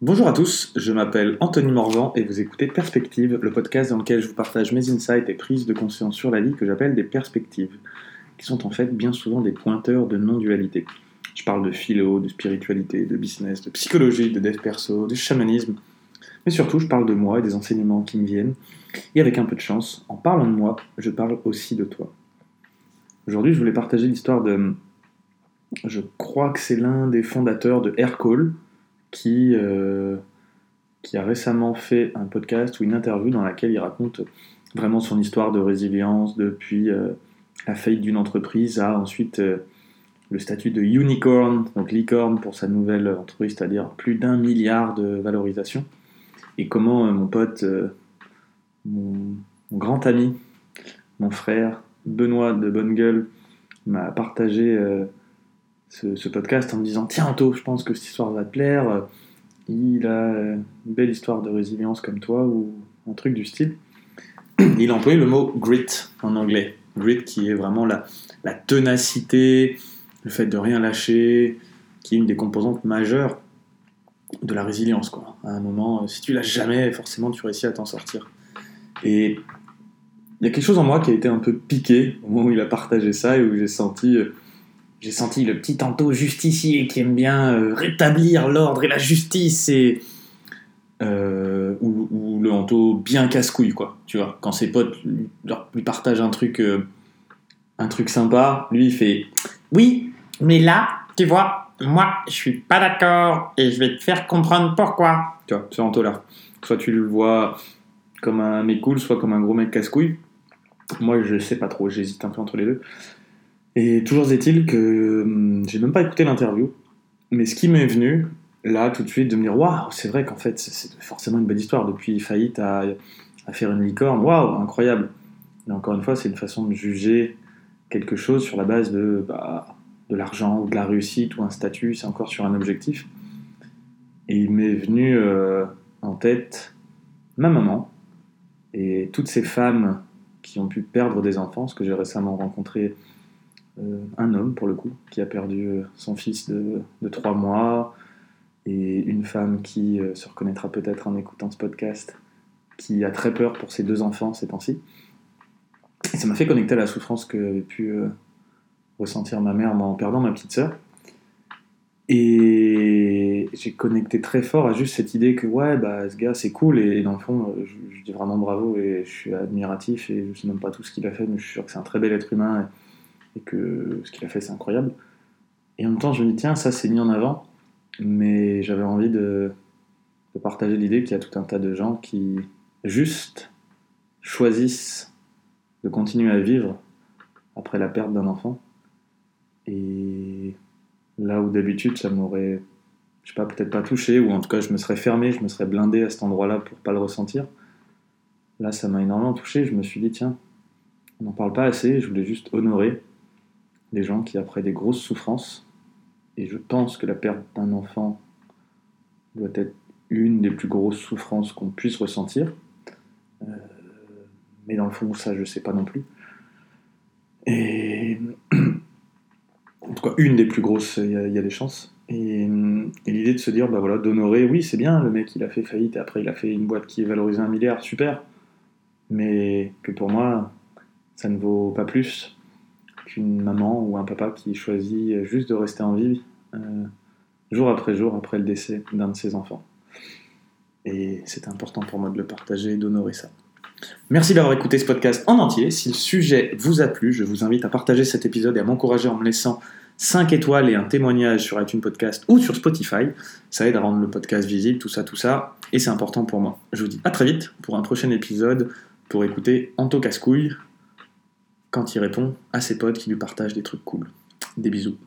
Bonjour à tous, je m'appelle Anthony Morvan et vous écoutez Perspective, le podcast dans lequel je vous partage mes insights et prises de conscience sur la vie que j'appelle des perspectives, qui sont en fait bien souvent des pointeurs de non-dualité. Je parle de philo, de spiritualité, de business, de psychologie, de dev perso, de chamanisme, mais surtout je parle de moi et des enseignements qui me viennent. Et avec un peu de chance, en parlant de moi, je parle aussi de toi. Aujourd'hui, je voulais partager l'histoire de. Je crois que c'est l'un des fondateurs de Aircall, qui, euh, qui a récemment fait un podcast ou une interview dans laquelle il raconte vraiment son histoire de résilience depuis euh, la faillite d'une entreprise à ensuite euh, le statut de unicorn, donc licorne pour sa nouvelle entreprise, c'est-à-dire plus d'un milliard de valorisation. Et comment mon pote, mon, grand ami, mon frère, Benoît de Bonne Gueule, m'a partagé ce, podcast en me disant Tiens, Anto, je pense que cette histoire va te plaire. Il a une belle histoire de résilience comme toi, ou un truc du style. Il a employé le mot grit en anglais. Grit qui est vraiment la, la ténacité, le fait de rien lâcher, qui est une des composantes majeures de la résilience. Quoi. À un moment, si tu lâches jamais, forcément tu réussis à t'en sortir. Et il y a quelque chose en moi qui a été un peu piqué au moment où il a partagé ça et où j'ai senti euh, j'ai senti le petit Anto justicier qui aime bien euh, rétablir l'ordre et la justice et euh, ou, le Anto bien casse-couille quoi tu vois. Quand ses potes lui, partagent un truc euh, un truc sympa lui il fait oui mais là tu vois moi je suis pas d'accord et je vais te faire comprendre pourquoi. Tu vois ce Anto là soit tu le vois comme un mec cool soit comme un gros mec casse-couille. Moi je sais pas trop j'hésite un peu entre les deux et toujours est-il que hum, j'ai même pas écouté l'interview, mais ce qui m'est venu, là, tout de suite, de me dire waouh, c'est vrai qu'en fait, c'est forcément une belle histoire. Depuis faillite à, faire une licorne, waouh, incroyable. Mais encore une fois, c'est une façon de juger quelque chose sur la base de, bah, de l'argent ou de la réussite ou un statut, c'est encore sur un objectif. Et il m'est venu euh, en tête ma maman et toutes ces femmes qui ont pu perdre des enfants, ce que j'ai récemment rencontré un homme pour le coup, qui a perdu euh, son fils de, de 3 mois, et une femme qui euh, se reconnaîtra peut-être en écoutant ce podcast, qui a très peur pour ses deux enfants ces temps-ci. Ça m'a fait connecter à la souffrance que avait pu ressentir ma mère en perdant ma petite sœur. Et j'ai connecté très fort à juste cette idée que ouais, bah, ce gars c'est cool, et, dans le fond, je, dis vraiment bravo et je suis admiratif, et je sais même pas tout ce qu'il a fait, mais je suis sûr que c'est un très bel être humain que ce qu'il a fait c'est incroyable. Et en même temps, je me dis, tiens, ça c'est mis en avant, mais j'avais envie de, partager l'idée qu'il y a tout un tas de gens qui juste choisissent de continuer à vivre après la perte d'un enfant. Et là où d'habitude ça m'aurait, je sais pas, peut-être pas touché, ou en tout cas je me serais fermé, je me serais blindé à cet endroit-là pour pas le ressentir. Là, ça m'a énormément touché. Je me suis dit, tiens, on n'en parle pas assez. Je voulais juste honorer des gens qui, après des grosses souffrances, et je pense que la perte d'un enfant doit être une des plus grosses souffrances qu'on puisse ressentir. Euh, mais dans le fond, ça, je ne sais pas non plus. Et en tout cas, une des plus grosses, il y, a des chances. Et, l'idée de se dire, bah voilà, d'honorer, oui, c'est bien, le mec, il a fait faillite et après, il a fait une boîte qui est valorisée un milliard, super. Mais que pour moi, ça ne vaut pas plus qu'une maman ou un papa qui choisit juste de rester en vie euh, jour après jour après le décès d'un de ses enfants. Et c'est important pour moi de le partager d'honorer ça. Merci d'avoir écouté ce podcast en entier. Si le sujet vous a plu, je vous invite à partager cet épisode et à m'encourager en me laissant 5 étoiles et un témoignage sur iTunes Podcast ou sur Spotify. Ça aide à rendre le podcast visible, tout ça, tout ça. Et c'est important pour moi. Je vous dis à très vite pour un prochain épisode pour écouter Anto Cascouille, quand il répond à ses potes qui lui partagent des trucs cool. Des bisous.